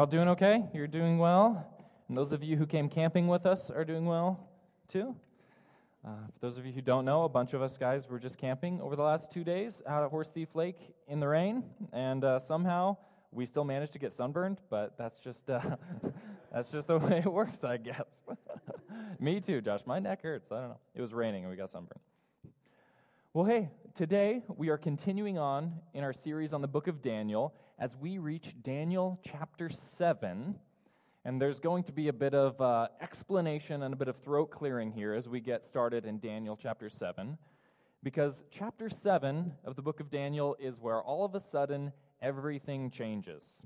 You're all doing okay? You're doing well? And those of you who came camping with us are doing well too? Uh, for those of you who don't know, a bunch of us guys were just camping over the last two days out at Horse Thief Lake in the rain, and uh, somehow we still managed to get sunburned, but that's just uh, that's just the way it works, I guess. Me too, Josh. My neck hurts. I don't know. It was raining and we got sunburned. Well, hey, today we are continuing on in our series on the book of Daniel, as we reach Daniel chapter 7. And there's going to be a bit of uh, explanation and a bit of throat clearing here as we get started in Daniel chapter 7. Because chapter 7 of the book of Daniel is where all of a sudden everything changes.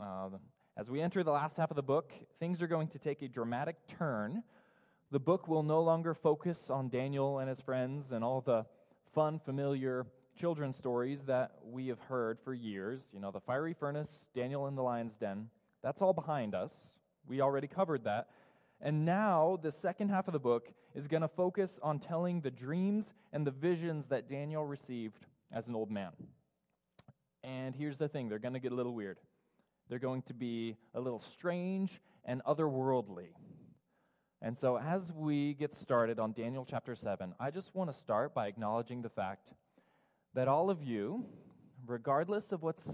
Uh, as we enter the last half of the book, things are going to take a dramatic turn. The book will no longer focus on Daniel and his friends and all the fun, familiar children's stories that we have heard for years. You know, the fiery furnace, Daniel in the lion's den. That's all behind us. We already covered that. And now, the second half of the book is going to focus on telling the dreams and the visions that Daniel received as an old man. And here's the thing they're going to get a little weird. They're going to be a little strange and otherworldly. And so, as we get started on Daniel chapter 7, I just want to start by acknowledging the fact that all of you, regardless of what's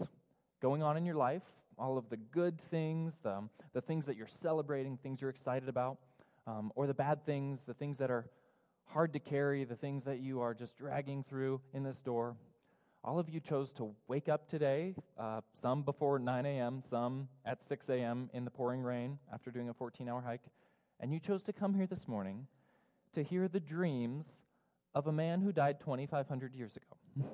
going on in your life, all of the good things, the, the things that you're celebrating, things you're excited about, um, or the bad things, the things that are hard to carry, the things that you are just dragging through in this door, all of you chose to wake up today, uh, some before 9 a.m., some at 6 a.m. in the pouring rain after doing a 14 hour hike, and you chose to come here this morning to hear the dreams of a man who died 2,500 years ago.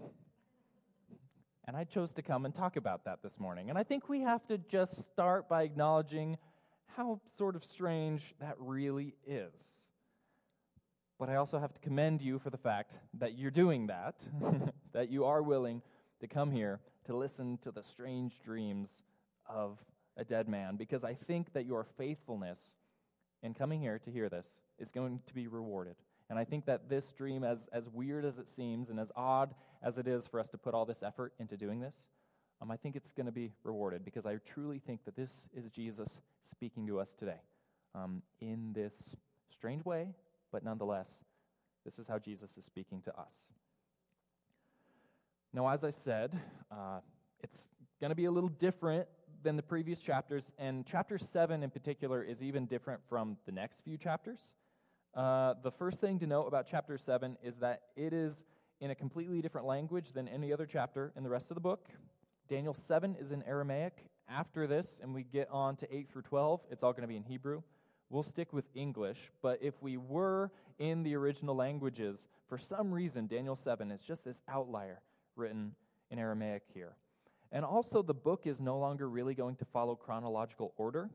and I chose to come and talk about that this morning. And I think we have to just start by acknowledging how sort of strange that really is. But I also have to commend you for the fact that you're doing that, that you are willing to come here to listen to the strange dreams of a dead man, because I think that your faithfulness in coming here to hear this is going to be rewarded. And I think that this dream, as, as weird as it seems and as odd as it is for us to put all this effort into doing this, um, I think it's going to be rewarded because I truly think that this is Jesus speaking to us today um, in this strange way, but nonetheless, this is how Jesus is speaking to us. Now, as I said, uh, it's going to be a little different than the previous chapters, and chapter 7 in particular is even different from the next few chapters. Uh, the first thing to note about chapter 7 is that it is in a completely different language than any other chapter in the rest of the book. Daniel 7 is in Aramaic. After this, and we get on to 8 through 12, it's all going to be in Hebrew. We'll stick with English, but if we were in the original languages, for some reason, Daniel 7 is just this outlier written in Aramaic here. And also, the book is no longer really going to follow chronological order.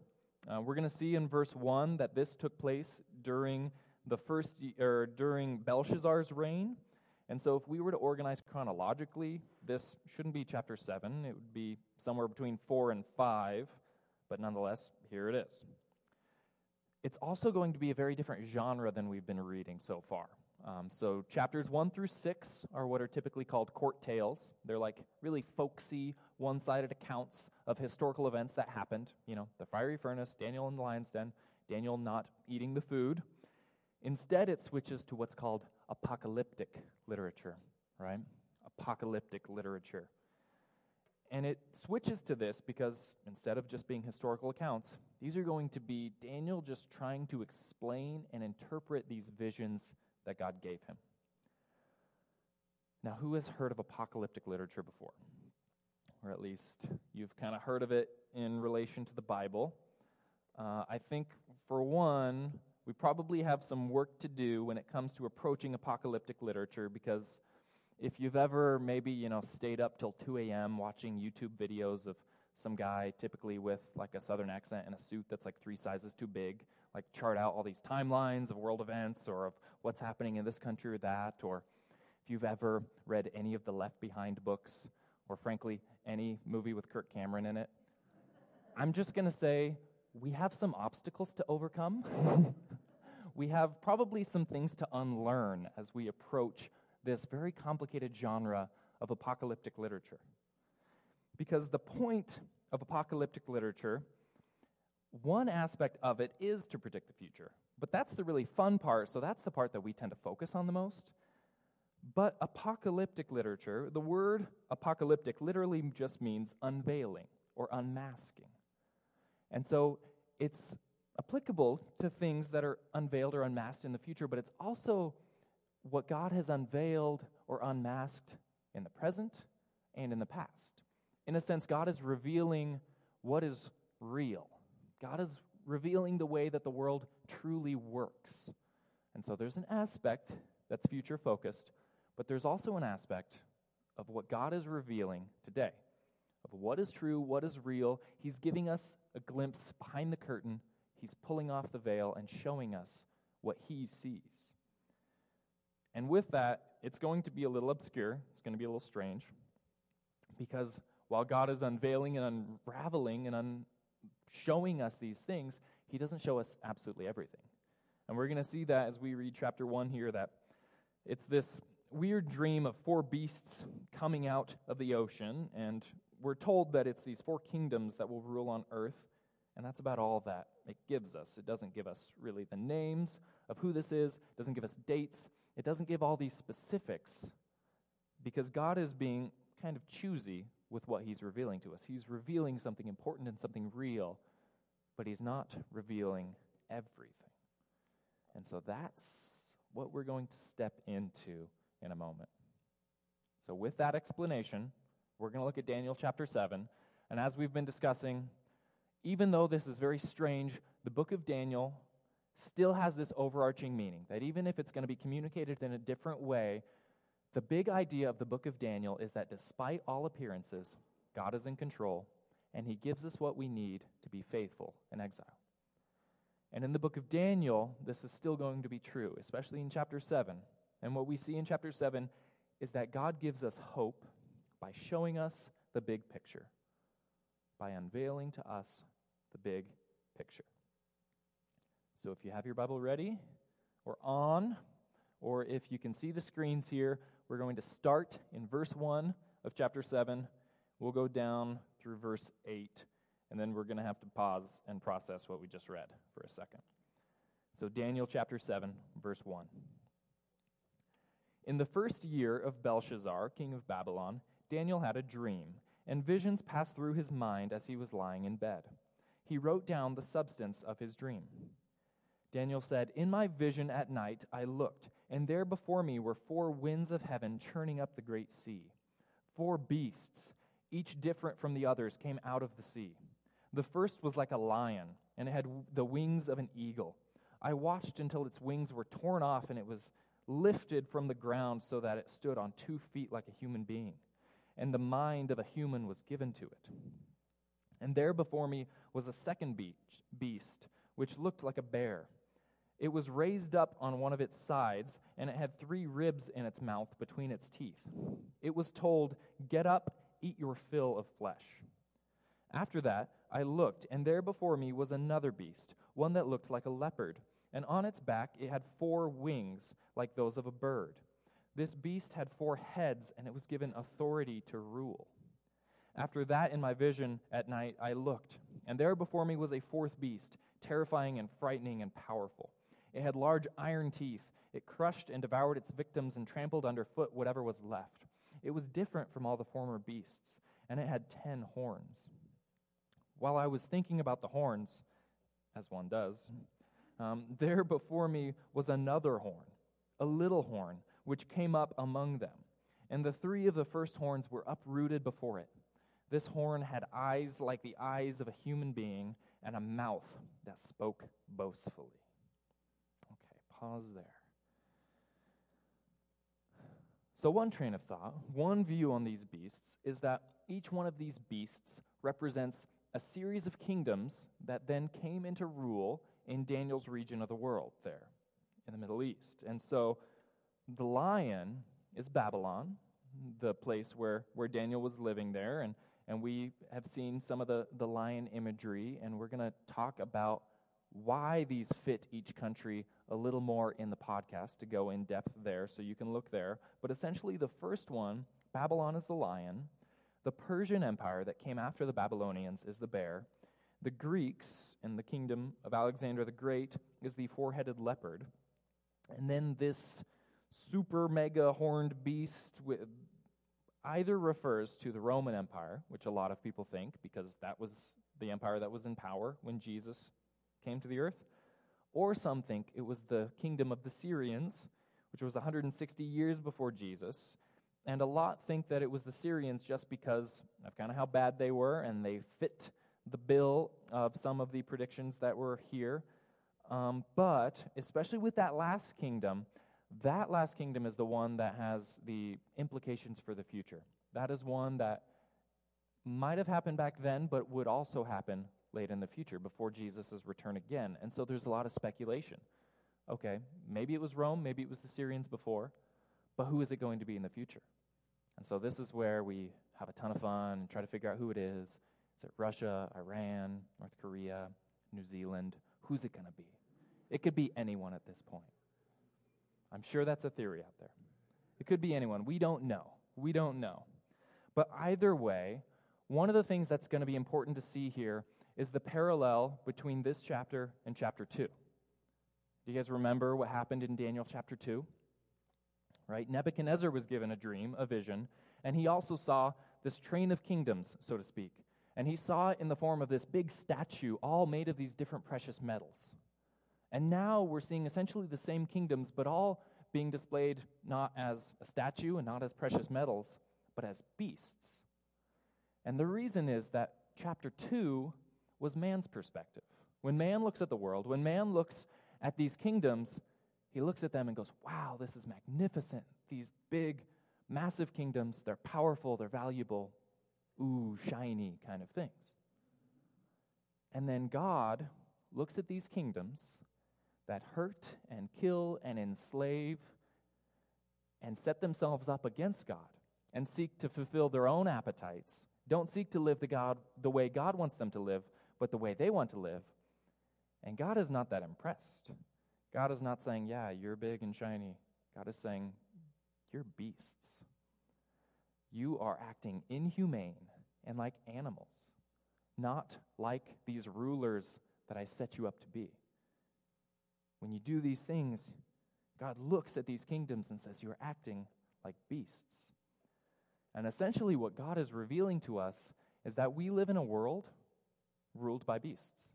Uh, we're going to see in verse 1 that this took place during the first or during Belshazzar's reign. And so if we were to organize chronologically, this shouldn't be chapter 7. It would be somewhere between 4 and 5, but nonetheless, here it is. It's also going to be a very different genre than we've been reading so far. Um, so, chapters 1 through 6 are what are typically called court tales. They're like really folksy, one sided accounts of historical events that happened. You know, the fiery furnace, Daniel in the lion's den, Daniel not eating the food. Instead, it switches to what's called apocalyptic literature, right? Apocalyptic literature. And it switches to this because instead of just being historical accounts, these are going to be Daniel just trying to explain and interpret these visions that God gave him. Now, who has heard of apocalyptic literature before? Or at least you've kind of heard of it in relation to the Bible. Uh, I think, for one, we probably have some work to do when it comes to approaching apocalyptic literature because if you've ever maybe, you know, stayed up till 2 a.m. watching YouTube videos of some guy, typically with like a southern accent and a suit that's like three sizes too big, like chart out all these timelines of world events or of what's happening in this country or that, or if you've ever read any of the Left Behind books, or frankly, any movie with Kirk Cameron in it, I'm just going to say we have some obstacles to overcome. we have probably some things to unlearn as we approach this very complicated genre of apocalyptic literature. Because the point of apocalyptic literature one aspect of it is to predict the future. But that's the really fun part, so that's the part that we tend to focus on the most. But apocalyptic literature, the word apocalyptic literally just means unveiling or unmasking. And so it's applicable to things that are unveiled or unmasked in the future, but it's also what God has unveiled or unmasked in the present and in the past. In a sense, God is revealing what is real. God is revealing the way that the world truly works. And so there's an aspect that's future focused, but there's also an aspect of what God is revealing today, of what is true, what is real. He's giving us a glimpse behind the curtain, He's pulling off the veil and showing us what He sees. And with that, it's going to be a little obscure, it's going to be a little strange, because while God is unveiling and unraveling and un- showing us these things, He doesn't show us absolutely everything. And we're going to see that as we read chapter 1 here that it's this weird dream of four beasts coming out of the ocean, and we're told that it's these four kingdoms that will rule on earth, and that's about all that it gives us. It doesn't give us really the names of who this is, it doesn't give us dates, it doesn't give all these specifics, because God is being kind of choosy with what He's revealing to us. He's revealing something important and something real, but He's not revealing everything. And so that's what we're going to step into in a moment. So, with that explanation, we're going to look at Daniel chapter 7. And as we've been discussing, even though this is very strange, the book of Daniel still has this overarching meaning that even if it's going to be communicated in a different way, the big idea of the book of Daniel is that despite all appearances, God is in control, and he gives us what we need to be faithful in exile. And in the book of Daniel, this is still going to be true, especially in chapter 7. And what we see in chapter 7 is that God gives us hope by showing us the big picture, by unveiling to us the big picture. So if you have your Bible ready or on, or if you can see the screens here, we're going to start in verse 1 of chapter 7. We'll go down through verse 8, and then we're going to have to pause and process what we just read for a second. So, Daniel chapter 7, verse 1. In the first year of Belshazzar, king of Babylon, Daniel had a dream, and visions passed through his mind as he was lying in bed. He wrote down the substance of his dream. Daniel said, In my vision at night I looked, and there before me were four winds of heaven churning up the great sea. Four beasts, each different from the others, came out of the sea. The first was like a lion, and it had the wings of an eagle. I watched until its wings were torn off, and it was lifted from the ground so that it stood on two feet like a human being. And the mind of a human was given to it. And there before me was a second beast, which looked like a bear. It was raised up on one of its sides, and it had three ribs in its mouth between its teeth. It was told, Get up, eat your fill of flesh. After that, I looked, and there before me was another beast, one that looked like a leopard, and on its back it had four wings, like those of a bird. This beast had four heads, and it was given authority to rule. After that, in my vision at night, I looked, and there before me was a fourth beast, terrifying and frightening and powerful. It had large iron teeth. It crushed and devoured its victims and trampled underfoot whatever was left. It was different from all the former beasts, and it had ten horns. While I was thinking about the horns, as one does, um, there before me was another horn, a little horn, which came up among them. And the three of the first horns were uprooted before it. This horn had eyes like the eyes of a human being and a mouth that spoke boastfully pause there. So, one train of thought, one view on these beasts is that each one of these beasts represents a series of kingdoms that then came into rule in Daniel's region of the world there in the Middle East. And so the lion is Babylon, the place where, where Daniel was living there. And, and we have seen some of the, the lion imagery, and we're going to talk about why these fit each country a little more in the podcast to go in depth there, so you can look there. But essentially, the first one Babylon is the lion, the Persian Empire that came after the Babylonians is the bear, The Greeks in the kingdom of Alexander the Great is the four headed leopard. And then this super mega horned beast with either refers to the Roman Empire, which a lot of people think because that was the empire that was in power when Jesus came to the earth, or some think it was the kingdom of the Syrians, which was 160 years before Jesus. And a lot think that it was the Syrians just because of kind of how bad they were, and they fit the bill of some of the predictions that were here. Um, but especially with that last kingdom, that last kingdom is the one that has the implications for the future. That is one that might have happened back then, but would also happen late in the future before Jesus' return again. And so there's a lot of speculation. Okay, maybe it was Rome, maybe it was the Syrians before, but who is it going to be in the future? And so this is where we have a ton of fun and try to figure out who it is. Is it Russia, Iran, North Korea, New Zealand? Who's it going to be? It could be anyone at this point. I'm sure that's a theory out there. It could be anyone. We don't know. We don't know. But either way, one of the things that's going to be important to see here is the parallel between this chapter and chapter 2. Do you guys remember what happened in Daniel chapter 2? Right? Nebuchadnezzar was given a dream, a vision, and he also saw this train of kingdoms, so to speak. And he saw it in the form of this big statue, all made of these different precious metals. And now we're seeing essentially the same kingdoms, but all being displayed not as a statue and not as precious metals, but as beasts. And the reason is that chapter 2 was man's perspective. When man looks at the world, when man looks at these kingdoms, he looks at them and goes, Wow, this is magnificent. These big, massive kingdoms, they're powerful, they're valuable, ooh, shiny kind of things. And then God looks at these kingdoms that hurt and kill and enslave and set themselves up against God and seek to fulfill their own appetites, don't seek to live the, God, the way God wants them to live, but the way they want to live. And God is not that impressed. God is not saying, Yeah, you're big and shiny. God is saying, You're beasts. You are acting inhumane and like animals, not like these rulers that I set you up to be. When you do these things, God looks at these kingdoms and says, You're acting like beasts. And essentially, what God is revealing to us is that we live in a world ruled by beasts.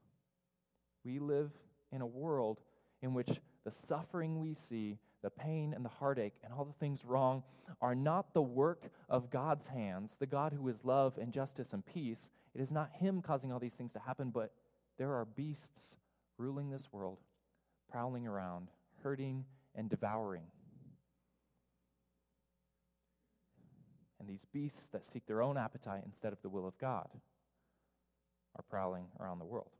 We live in a world in which the suffering we see, the pain and the heartache, and all the things wrong are not the work of God's hands, the God who is love and justice and peace. It is not Him causing all these things to happen, but there are beasts ruling this world prowling around, hurting and devouring. And these beasts that seek their own appetite instead of the will of God are prowling around the world.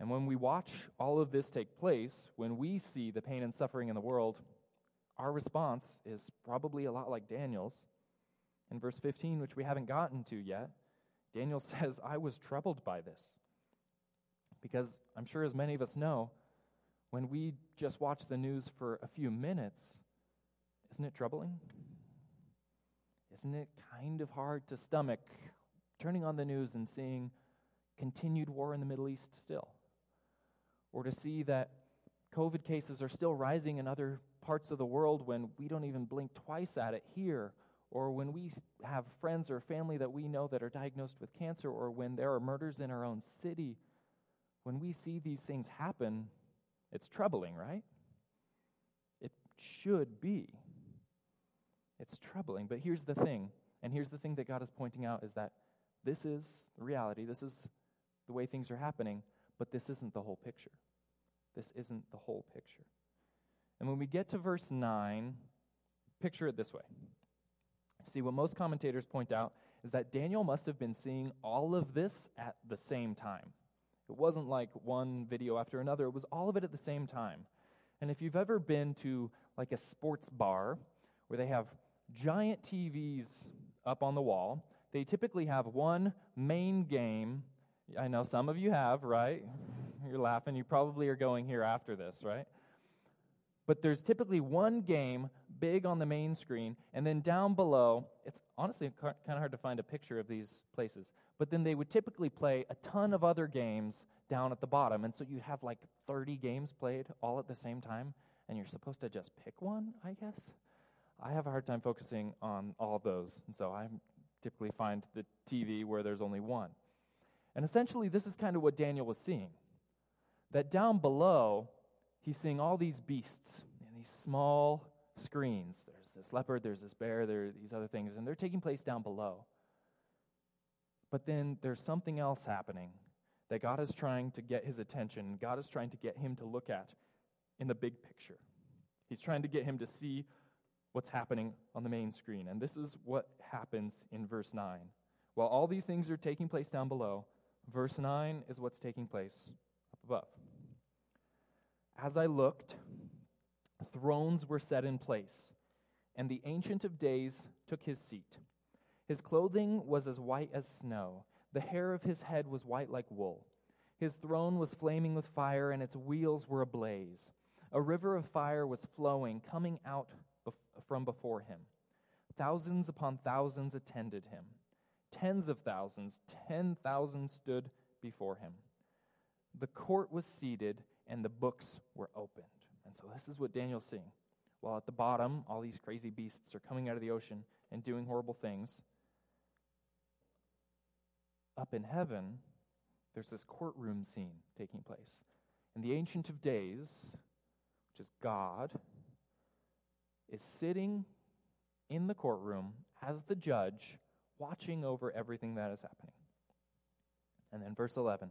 And when we watch all of this take place, when we see the pain and suffering in the world, our response is probably a lot like Daniel's. In verse 15, which we haven't gotten to yet, Daniel says, I was troubled by this. Because I'm sure, as many of us know, when we just watch the news for a few minutes, isn't it troubling? Isn't it kind of hard to stomach turning on the news and seeing continued war in the Middle East still? Or to see that COVID cases are still rising in other parts of the world when we don't even blink twice at it here, or when we have friends or family that we know that are diagnosed with cancer, or when there are murders in our own city. When we see these things happen, it's troubling, right? It should be. It's troubling. But here's the thing, and here's the thing that God is pointing out is that this is reality, this is the way things are happening, but this isn't the whole picture. This isn't the whole picture. And when we get to verse 9, picture it this way. See, what most commentators point out is that Daniel must have been seeing all of this at the same time. It wasn't like one video after another, it was all of it at the same time. And if you've ever been to like a sports bar where they have giant TVs up on the wall, they typically have one main game. I know some of you have, right? You're laughing. You probably are going here after this, right? But there's typically one game big on the main screen. And then down below, it's honestly kind of hard to find a picture of these places. But then they would typically play a ton of other games down at the bottom. And so you'd have like 30 games played all at the same time. And you're supposed to just pick one, I guess. I have a hard time focusing on all those. And so I typically find the TV where there's only one. And essentially, this is kind of what Daniel was seeing. That down below, he's seeing all these beasts in these small screens. There's this leopard, there's this bear, there are these other things, and they're taking place down below. But then there's something else happening that God is trying to get his attention, God is trying to get him to look at in the big picture. He's trying to get him to see what's happening on the main screen. And this is what happens in verse 9. While all these things are taking place down below, verse 9 is what's taking place up above. As I looked, thrones were set in place, and the Ancient of Days took his seat. His clothing was as white as snow, the hair of his head was white like wool. His throne was flaming with fire, and its wheels were ablaze. A river of fire was flowing, coming out from before him. Thousands upon thousands attended him. Tens of thousands, ten thousand stood before him. The court was seated, and the books were opened. And so this is what Daniel's seeing. While at the bottom, all these crazy beasts are coming out of the ocean and doing horrible things. Up in heaven, there's this courtroom scene taking place. And the Ancient of Days, which is God, is sitting in the courtroom as the judge, watching over everything that is happening. And then verse 11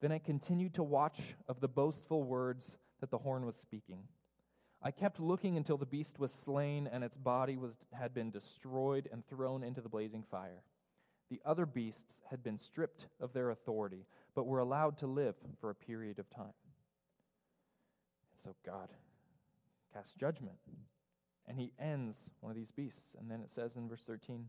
Then I continued to watch of the boastful words that the horn was speaking. I kept looking until the beast was slain and its body was, had been destroyed and thrown into the blazing fire. The other beasts had been stripped of their authority, but were allowed to live for a period of time. And so God casts judgment. And he ends one of these beasts. And then it says in verse 13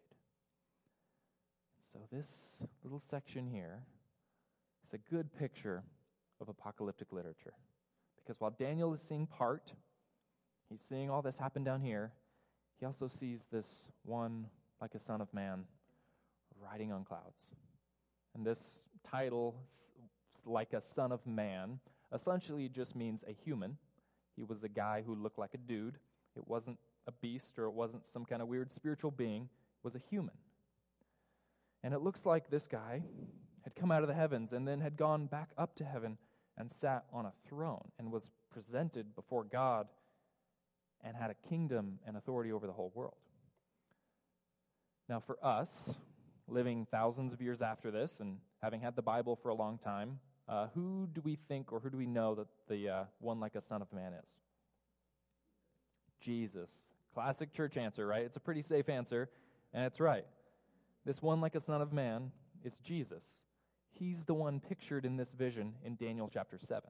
So, this little section here is a good picture of apocalyptic literature. Because while Daniel is seeing part, he's seeing all this happen down here, he also sees this one like a son of man riding on clouds. And this title, like a son of man, essentially just means a human he was a guy who looked like a dude. It wasn't a beast or it wasn't some kind of weird spiritual being. It was a human. And it looks like this guy had come out of the heavens and then had gone back up to heaven and sat on a throne and was presented before God and had a kingdom and authority over the whole world. Now, for us, living thousands of years after this and having had the Bible for a long time, uh, who do we think or who do we know that the uh, one like a Son of Man is? Jesus. Classic church answer, right? It's a pretty safe answer, and it's right. This one like a Son of Man is Jesus. He's the one pictured in this vision in Daniel chapter 7.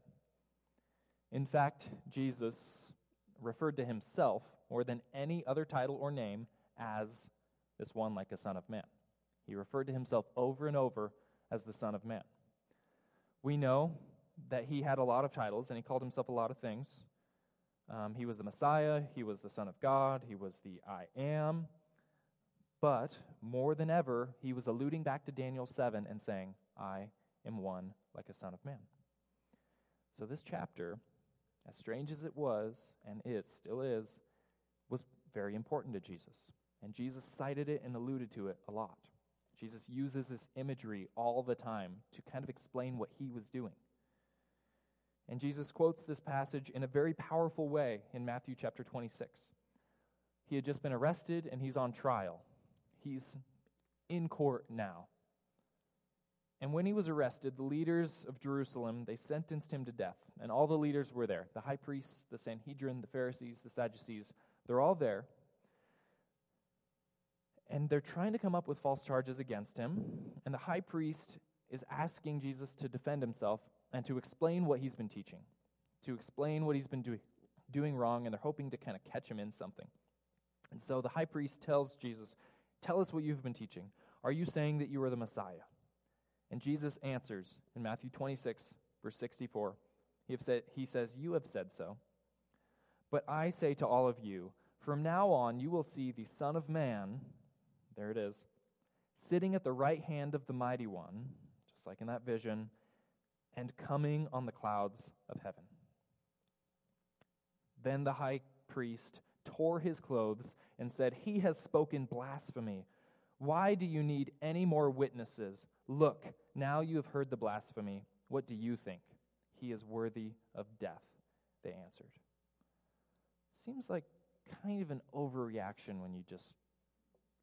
In fact, Jesus referred to himself more than any other title or name as this one like a Son of Man. He referred to himself over and over as the Son of Man. We know that he had a lot of titles and he called himself a lot of things. Um, he was the Messiah, he was the Son of God, he was the I am. But more than ever, he was alluding back to Daniel 7 and saying, I am one like a Son of Man. So, this chapter, as strange as it was, and it still is, was very important to Jesus. And Jesus cited it and alluded to it a lot. Jesus uses this imagery all the time to kind of explain what he was doing. And Jesus quotes this passage in a very powerful way in Matthew chapter 26. He had just been arrested and he's on trial. He's in court now. And when he was arrested, the leaders of Jerusalem, they sentenced him to death. And all the leaders were there. The high priests, the Sanhedrin, the Pharisees, the Sadducees, they're all there. And they're trying to come up with false charges against him. And the high priest is asking Jesus to defend himself and to explain what he's been teaching, to explain what he's been doing, doing wrong, and they're hoping to kind of catch him in something. And so the high priest tells Jesus, Tell us what you've been teaching. Are you saying that you are the Messiah? And Jesus answers in Matthew 26, verse 64. He, said, he says, You have said so. But I say to all of you, from now on you will see the Son of Man, there it is, sitting at the right hand of the Mighty One, just like in that vision, and coming on the clouds of heaven. Then the high priest tore his clothes and said, He has spoken blasphemy. Why do you need any more witnesses? Look, now you have heard the blasphemy. What do you think? He is worthy of death, they answered. Seems like kind of an overreaction when you just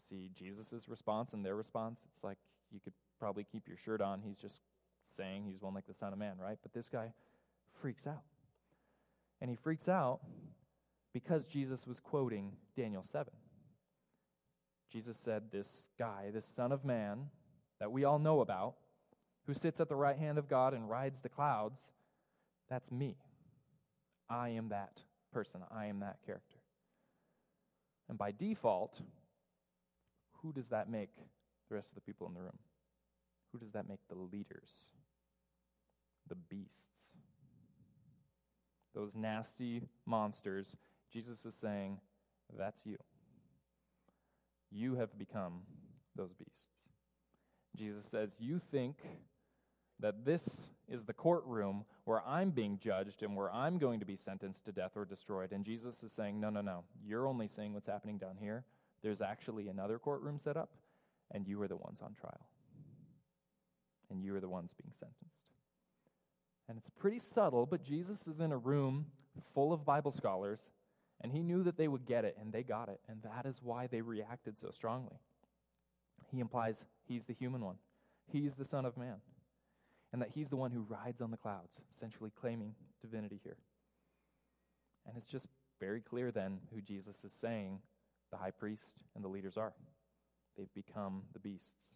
see Jesus' response and their response. It's like you could probably keep your shirt on. He's just saying he's one like the Son of Man, right? But this guy freaks out. And he freaks out because Jesus was quoting Daniel 7. Jesus said, This guy, this Son of Man that we all know about, who sits at the right hand of God and rides the clouds, that's me. I am that person. I am that character. And by default, who does that make the rest of the people in the room? Who does that make the leaders? The beasts. Those nasty monsters. Jesus is saying, That's you. You have become those beasts. Jesus says, You think that this is the courtroom where I'm being judged and where I'm going to be sentenced to death or destroyed. And Jesus is saying, No, no, no. You're only seeing what's happening down here. There's actually another courtroom set up, and you are the ones on trial. And you are the ones being sentenced. And it's pretty subtle, but Jesus is in a room full of Bible scholars, and he knew that they would get it, and they got it. And that is why they reacted so strongly. He implies he's the human one, he's the Son of Man and that he's the one who rides on the clouds, essentially claiming divinity here. And it's just very clear then who Jesus is saying the high priest and the leaders are. They've become the beasts.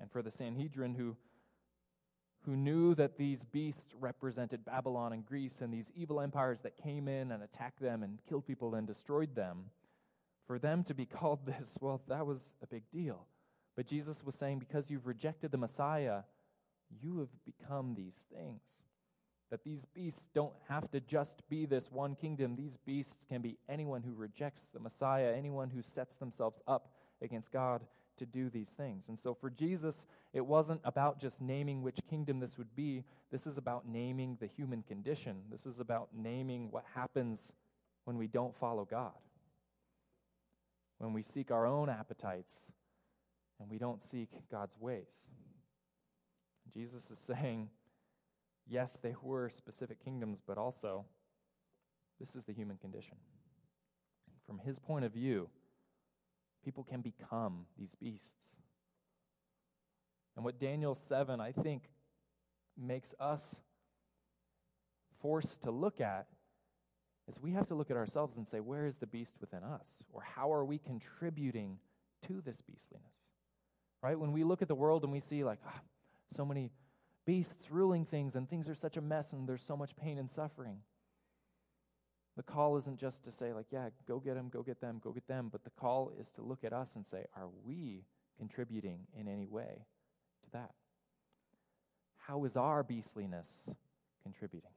And for the Sanhedrin, who, who knew that these beasts represented Babylon and Greece and these evil empires that came in and attacked them and killed people and destroyed them, for them to be called this, well, that was a big deal. But Jesus was saying, because you've rejected the Messiah, you have become these things. That these beasts don't have to just be this one kingdom. These beasts can be anyone who rejects the Messiah, anyone who sets themselves up against God to do these things. And so for Jesus, it wasn't about just naming which kingdom this would be. This is about naming the human condition. This is about naming what happens when we don't follow God, when we seek our own appetites and we don't seek God's ways. Jesus is saying, yes, they were specific kingdoms, but also this is the human condition. From his point of view, people can become these beasts. And what Daniel 7, I think, makes us forced to look at is we have to look at ourselves and say, where is the beast within us? Or how are we contributing to this beastliness? right? When we look at the world and we see, like, ah, so many beasts ruling things and things are such a mess and there's so much pain and suffering. The call isn't just to say, like, yeah, go get them, go get them, go get them, but the call is to look at us and say, are we contributing in any way to that? How is our beastliness contributing?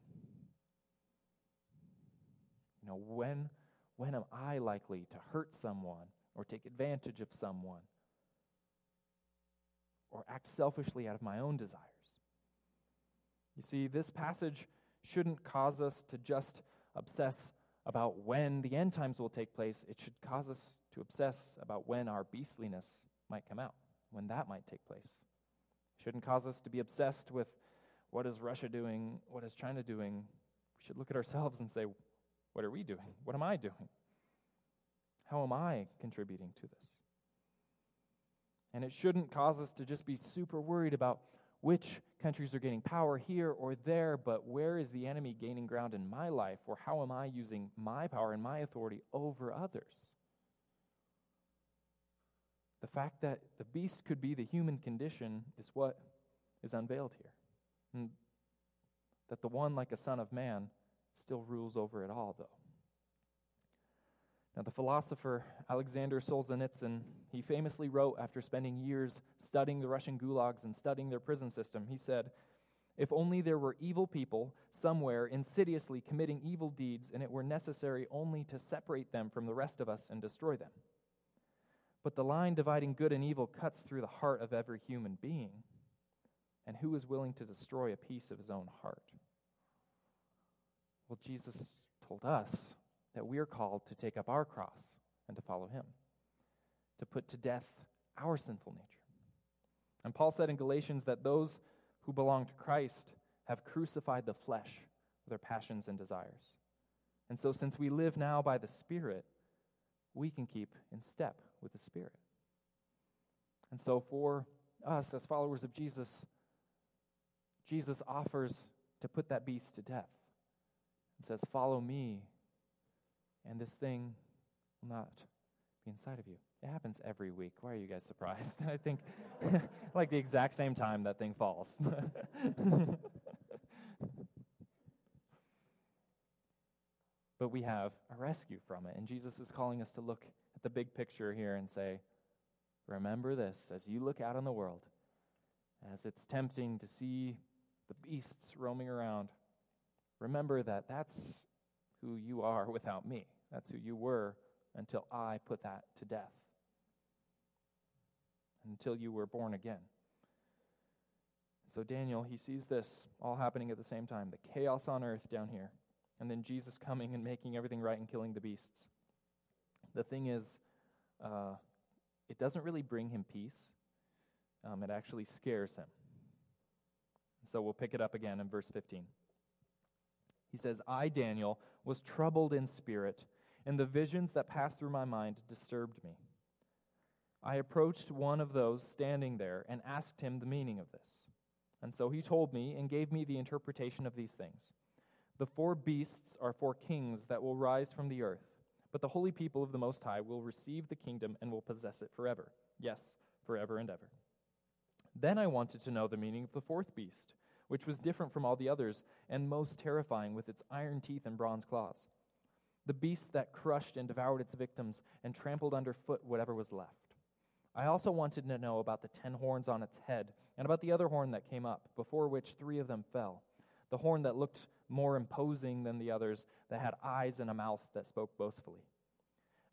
You know, when, when am I likely to hurt someone or take advantage of someone or act selfishly out of my own desires. You see, this passage shouldn't cause us to just obsess about when the end times will take place. It should cause us to obsess about when our beastliness might come out, when that might take place. It shouldn't cause us to be obsessed with what is Russia doing, what is China doing. We should look at ourselves and say, what are we doing? What am I doing? How am I contributing to this? And it shouldn't cause us to just be super worried about which countries are gaining power here or there, but where is the enemy gaining ground in my life, or how am I using my power and my authority over others? the fact that the beast could be the human condition is what is unveiled here. And that the one, like a son of man, still rules over it all, though. Now, the philosopher Alexander Solzhenitsyn, he famously wrote after spending years studying the Russian gulags and studying their prison system, he said, If only there were evil people somewhere insidiously committing evil deeds and it were necessary only to separate them from the rest of us and destroy them. But the line dividing good and evil cuts through the heart of every human being. And who is willing to destroy a piece of his own heart? Well, Jesus told us that we are called to take up our cross and to follow him, to put to death our sinful nature. And Paul said in Galatians that those who belong to Christ have crucified the flesh with their passions and desires. And so, since we live now by the Spirit, we can keep in step with the Spirit. And so, for us as followers of Jesus, Jesus offers to put that beast to death and says, Follow me, and this thing will not be inside of you. It happens every week. Why are you guys surprised? I think like the exact same time that thing falls. but we have a rescue from it. And Jesus is calling us to look at the big picture here and say, Remember this as you look out on the world, as it's tempting to see the beasts roaming around. Remember that that's who you are without me. That's who you were until I put that to death, until you were born again. So Daniel, he sees this all happening at the same time the chaos on earth down here, and then Jesus coming and making everything right and killing the beasts. The thing is, uh, it doesn't really bring him peace, um, it actually scares him. So we'll pick it up again in verse 15. He says, I, Daniel, was troubled in spirit, and the visions that passed through my mind disturbed me. I approached one of those standing there and asked him the meaning of this. And so he told me and gave me the interpretation of these things. The four beasts are four kings that will rise from the earth, but the holy people of the Most High will receive the kingdom and will possess it forever. Yes, forever and ever. Then I wanted to know the meaning of the fourth beast which was different from all the others and most terrifying with its iron teeth and bronze claws. The beast that crushed and devoured its victims and trampled underfoot whatever was left. I also wanted to know about the ten horns on its head and about the other horn that came up, before which three of them fell. The horn that looked more imposing than the others, that had eyes and a mouth that spoke boastfully.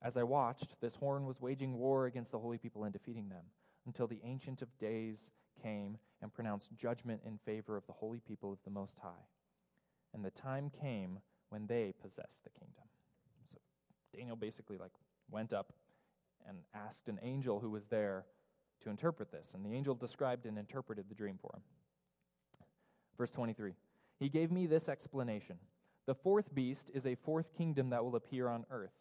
As I watched, this horn was waging war against the holy people and defeating them, until the Ancient of Days came and pronounced judgment in favor of the holy people of the Most High. And the time came when they possessed the kingdom. Daniel basically like went up and asked an angel who was there to interpret this, and the angel described and interpreted the dream for him. Verse 23. He gave me this explanation. The fourth beast is a fourth kingdom that will appear on earth.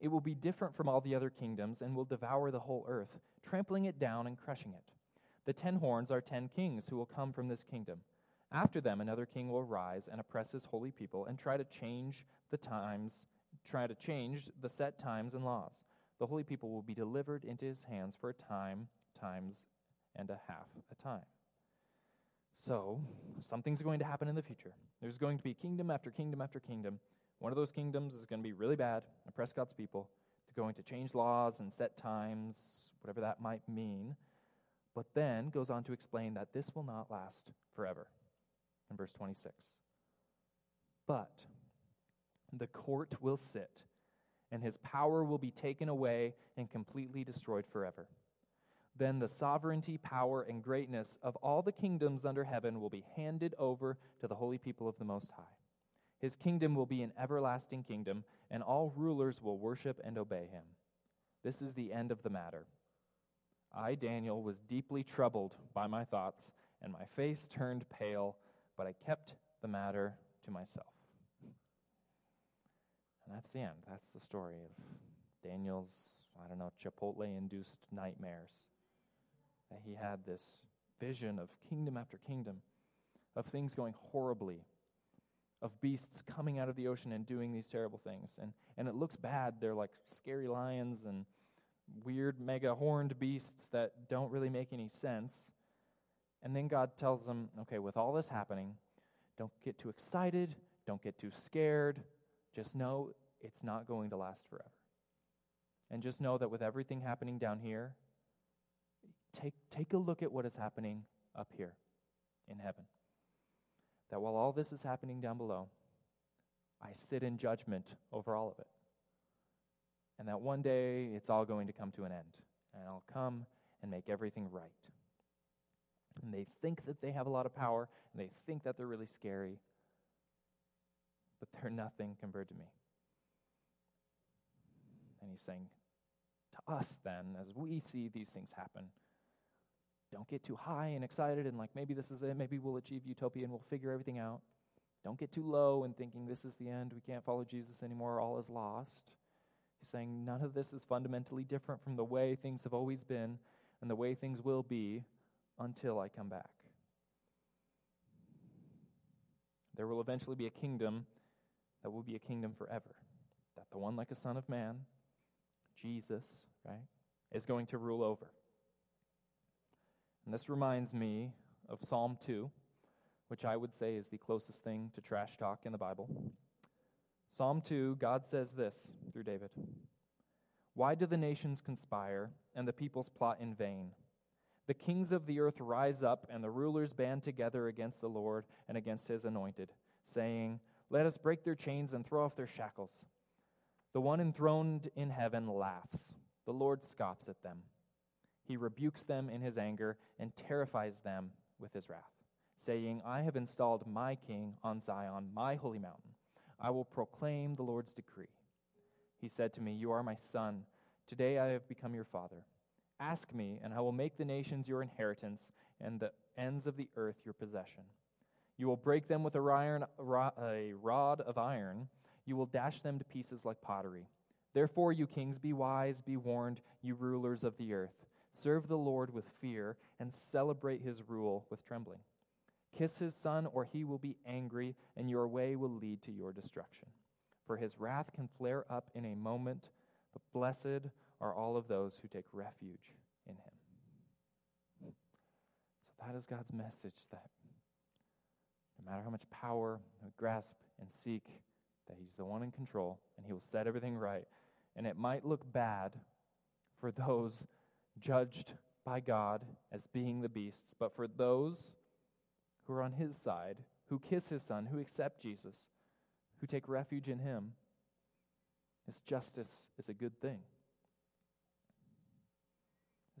It will be different from all the other kingdoms and will devour the whole earth, trampling it down and crushing it. The ten horns are ten kings who will come from this kingdom. After them, another king will rise and oppress his holy people and try to change the times, try to change the set times and laws. The holy people will be delivered into his hands for a time, times, and a half a time. So, something's going to happen in the future. There's going to be kingdom after kingdom after kingdom. One of those kingdoms is going to be really bad, oppress God's people. They're going to change laws and set times, whatever that might mean but then goes on to explain that this will not last forever in verse 26. But the court will sit, and his power will be taken away and completely destroyed forever. Then the sovereignty, power, and greatness of all the kingdoms under heaven will be handed over to the holy people of the Most High. His kingdom will be an everlasting kingdom, and all rulers will worship and obey him. This is the end of the matter. I, Daniel, was deeply troubled by my thoughts, and my face turned pale, but I kept the matter to myself. And that's the end. That's the story of Daniel's, I don't know, Chipotle induced nightmares. That he had this vision of kingdom after kingdom, of things going horribly, of beasts coming out of the ocean and doing these terrible things. And, and it looks bad. They're like scary lions and weird mega horned beasts that don't really make any sense. And then God tells them, okay, with all this happening, don't get too excited, don't get too scared. Just know it's not going to last forever. And just know that with everything happening down here, take, take a look at what is happening up here in heaven. That while all this is happening down below, I sit in judgment over all of it. And that one day it's all going to come to an end. And I'll come and make everything right. And they think that they have a lot of power, and they think that they're really scary, but they're nothing compared to me. And he's saying to us, then, as we see these things happen, don't get too high and excited and like, maybe this is it, maybe we'll achieve utopia and we'll figure everything out. Don't get too low and thinking this is the end, we can't follow Jesus anymore, all is lost. He's saying none of this is fundamentally different from the way things have always been and the way things will be until I come back. There will eventually be a kingdom that will be a kingdom forever. That the one like a son of man, Jesus, right, is going to rule over. And this reminds me of Psalm 2, which I would say is the closest thing to trash talk in the Bible. Psalm 2, God says this through David Why do the nations conspire and the peoples plot in vain? The kings of the earth rise up, and the rulers band together against the Lord and against his anointed, saying, Let us break their chains and throw off their shackles. The one enthroned in heaven laughs. The Lord scoffs at them. He rebukes them in his anger and terrifies them with his wrath, saying, I have installed my king on Zion, my holy mountain. I will proclaim the Lord's decree. He said to me, You are my son. Today I have become your father. Ask me, and I will make the nations your inheritance and the ends of the earth your possession. You will break them with a rod of iron, you will dash them to pieces like pottery. Therefore, you kings, be wise, be warned, you rulers of the earth. Serve the Lord with fear, and celebrate his rule with trembling. Kiss his son, or he will be angry, and your way will lead to your destruction. For his wrath can flare up in a moment, but blessed are all of those who take refuge in him. So that is God's message that no matter how much power we grasp and seek, that he's the one in control and he will set everything right. And it might look bad for those judged by God as being the beasts, but for those who are on his side, who kiss his son, who accept Jesus, who take refuge in him, his justice is a good thing.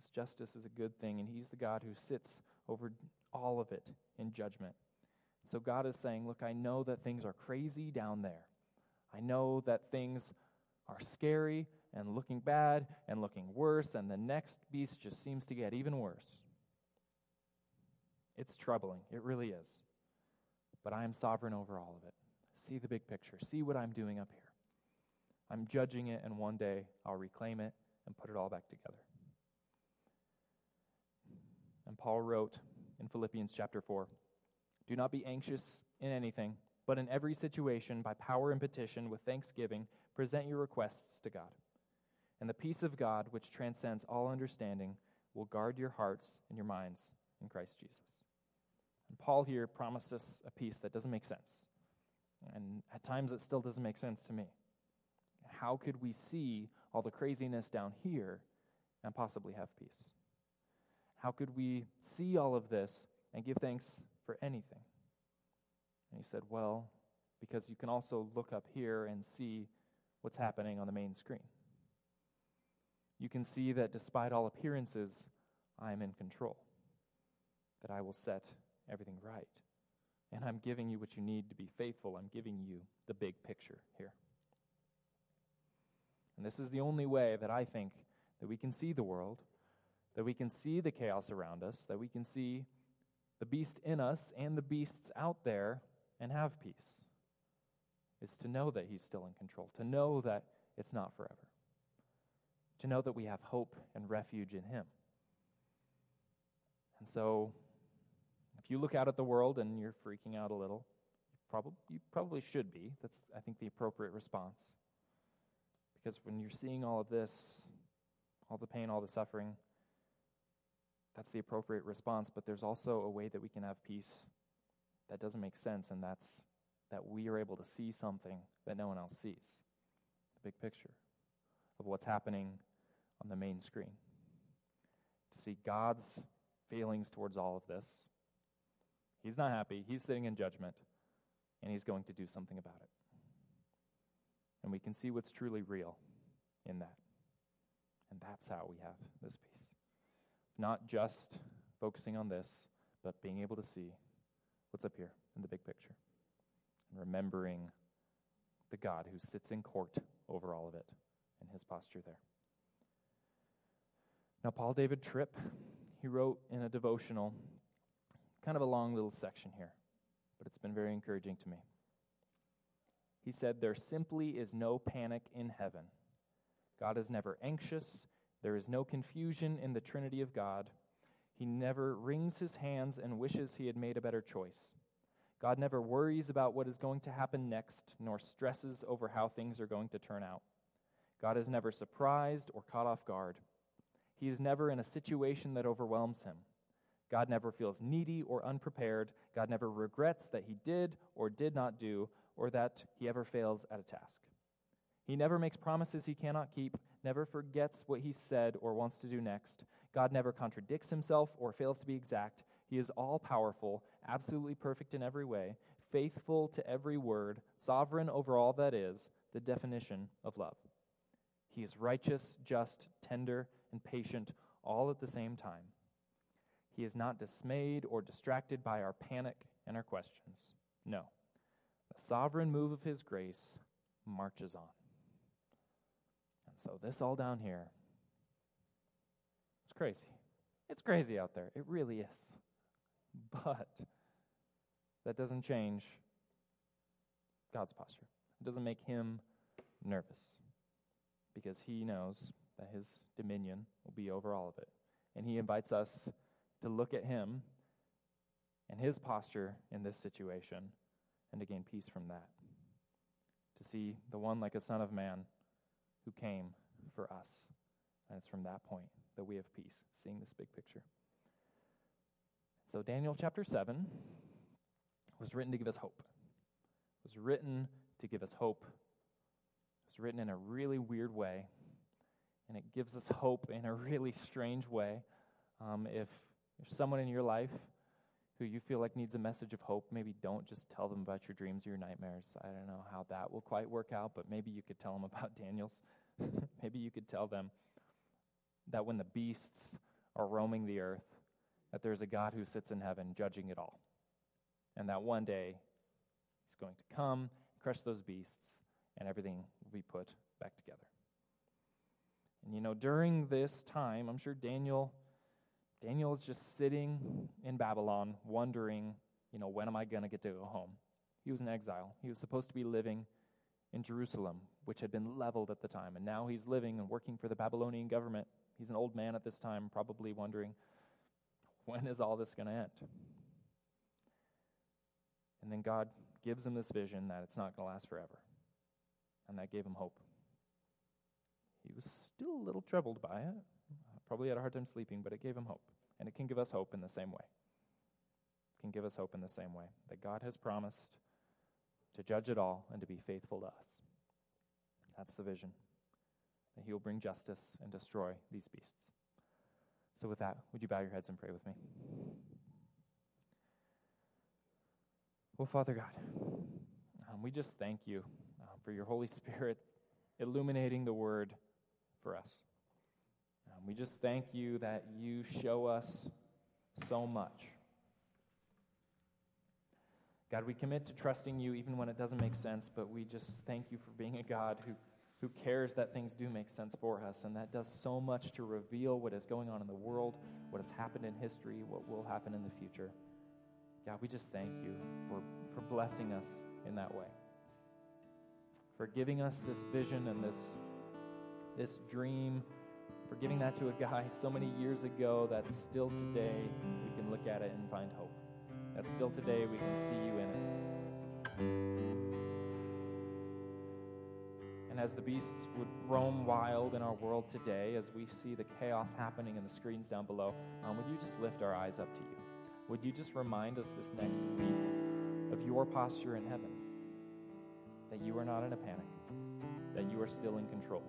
His justice is a good thing, and He's the God who sits over all of it in judgment. So God is saying, Look, I know that things are crazy down there. I know that things are scary and looking bad and looking worse, and the next beast just seems to get even worse. It's troubling. It really is. But I am sovereign over all of it. See the big picture. See what I'm doing up here. I'm judging it, and one day I'll reclaim it and put it all back together. And Paul wrote in Philippians chapter 4 Do not be anxious in anything, but in every situation, by power and petition, with thanksgiving, present your requests to God. And the peace of God, which transcends all understanding, will guard your hearts and your minds in Christ Jesus. And Paul here promised us a peace that doesn't make sense. And at times it still doesn't make sense to me. How could we see all the craziness down here and possibly have peace? How could we see all of this and give thanks for anything? And he said, Well, because you can also look up here and see what's happening on the main screen. You can see that despite all appearances, I am in control, that I will set everything right. And I'm giving you what you need to be faithful. I'm giving you the big picture here. And this is the only way that I think that we can see the world that we can see the chaos around us, that we can see the beast in us and the beasts out there and have peace. It's to know that He's still in control, to know that it's not forever, to know that we have hope and refuge in Him. And so, if you look out at the world and you're freaking out a little, you probably, you probably should be. That's, I think, the appropriate response. Because when you're seeing all of this, all the pain, all the suffering. That's the appropriate response, but there's also a way that we can have peace that doesn't make sense, and that's that we are able to see something that no one else sees the big picture of what's happening on the main screen. To see God's feelings towards all of this. He's not happy, He's sitting in judgment, and He's going to do something about it. And we can see what's truly real in that. And that's how we have this peace. Not just focusing on this, but being able to see what's up here in the big picture. And remembering the God who sits in court over all of it and his posture there. Now, Paul David Tripp, he wrote in a devotional, kind of a long little section here, but it's been very encouraging to me. He said, There simply is no panic in heaven. God is never anxious. There is no confusion in the Trinity of God. He never wrings his hands and wishes he had made a better choice. God never worries about what is going to happen next, nor stresses over how things are going to turn out. God is never surprised or caught off guard. He is never in a situation that overwhelms him. God never feels needy or unprepared. God never regrets that he did or did not do, or that he ever fails at a task. He never makes promises he cannot keep, never forgets what he said or wants to do next. God never contradicts himself or fails to be exact. He is all powerful, absolutely perfect in every way, faithful to every word, sovereign over all that is, the definition of love. He is righteous, just, tender, and patient all at the same time. He is not dismayed or distracted by our panic and our questions. No. The sovereign move of his grace marches on. So, this all down here, it's crazy. It's crazy out there. It really is. But that doesn't change God's posture. It doesn't make him nervous because he knows that his dominion will be over all of it. And he invites us to look at him and his posture in this situation and to gain peace from that. To see the one like a son of man who came for us. And it's from that point that we have peace, seeing this big picture. So, Daniel chapter 7 was written to give us hope. It was written to give us hope. It was written in a really weird way, and it gives us hope in a really strange way. Um, if there's someone in your life who you feel like needs a message of hope, maybe don't just tell them about your dreams or your nightmares. I don't know how that will quite work out, but maybe you could tell them about Daniel's. maybe you could tell them that when the beasts are roaming the earth, that there's a God who sits in heaven judging it all. And that one day he's going to come, crush those beasts, and everything will be put back together. And you know, during this time, I'm sure Daniel Daniel is just sitting in Babylon wondering, you know, when am I going to get to go home? He was in exile. He was supposed to be living in Jerusalem, which had been leveled at the time, and now he's living and working for the Babylonian government. He's an old man at this time, probably wondering, when is all this going to end? And then God gives him this vision that it's not going to last forever. And that gave him hope. He was still a little troubled by it, probably had a hard time sleeping, but it gave him hope. And it can give us hope in the same way. It can give us hope in the same way that God has promised to judge it all and to be faithful to us. That's the vision. That he will bring justice and destroy these beasts. So, with that, would you bow your heads and pray with me? Well, Father God, um, we just thank you um, for your Holy Spirit illuminating the word for us. Um, we just thank you that you show us so much. God, we commit to trusting you even when it doesn't make sense, but we just thank you for being a God who who cares that things do make sense for us. And that does so much to reveal what is going on in the world, what has happened in history, what will happen in the future. God, we just thank you for, for blessing us in that way, for giving us this vision and this, this dream, for giving that to a guy so many years ago that still today we can look at it and find hope. That still today we can see you in it. And as the beasts would roam wild in our world today, as we see the chaos happening in the screens down below, um, would you just lift our eyes up to you? Would you just remind us this next week of your posture in heaven? That you are not in a panic, that you are still in control.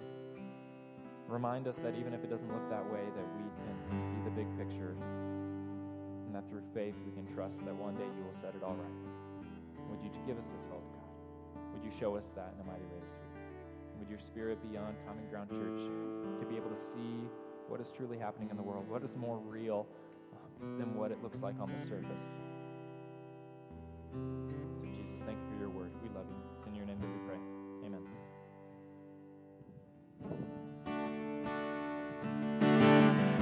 Remind us that even if it doesn't look that way, that we can see the big picture and that through faith we can trust that one day you will set it all right. Would you give us this hope, God? Would you show us that in a mighty way this week? And would your spirit be on Common Ground Church to be able to see what is truly happening in the world, what is more real um, than what it looks like on the surface? So, Jesus, thank you for your word. We love you. It's in your name that we pray. Amen.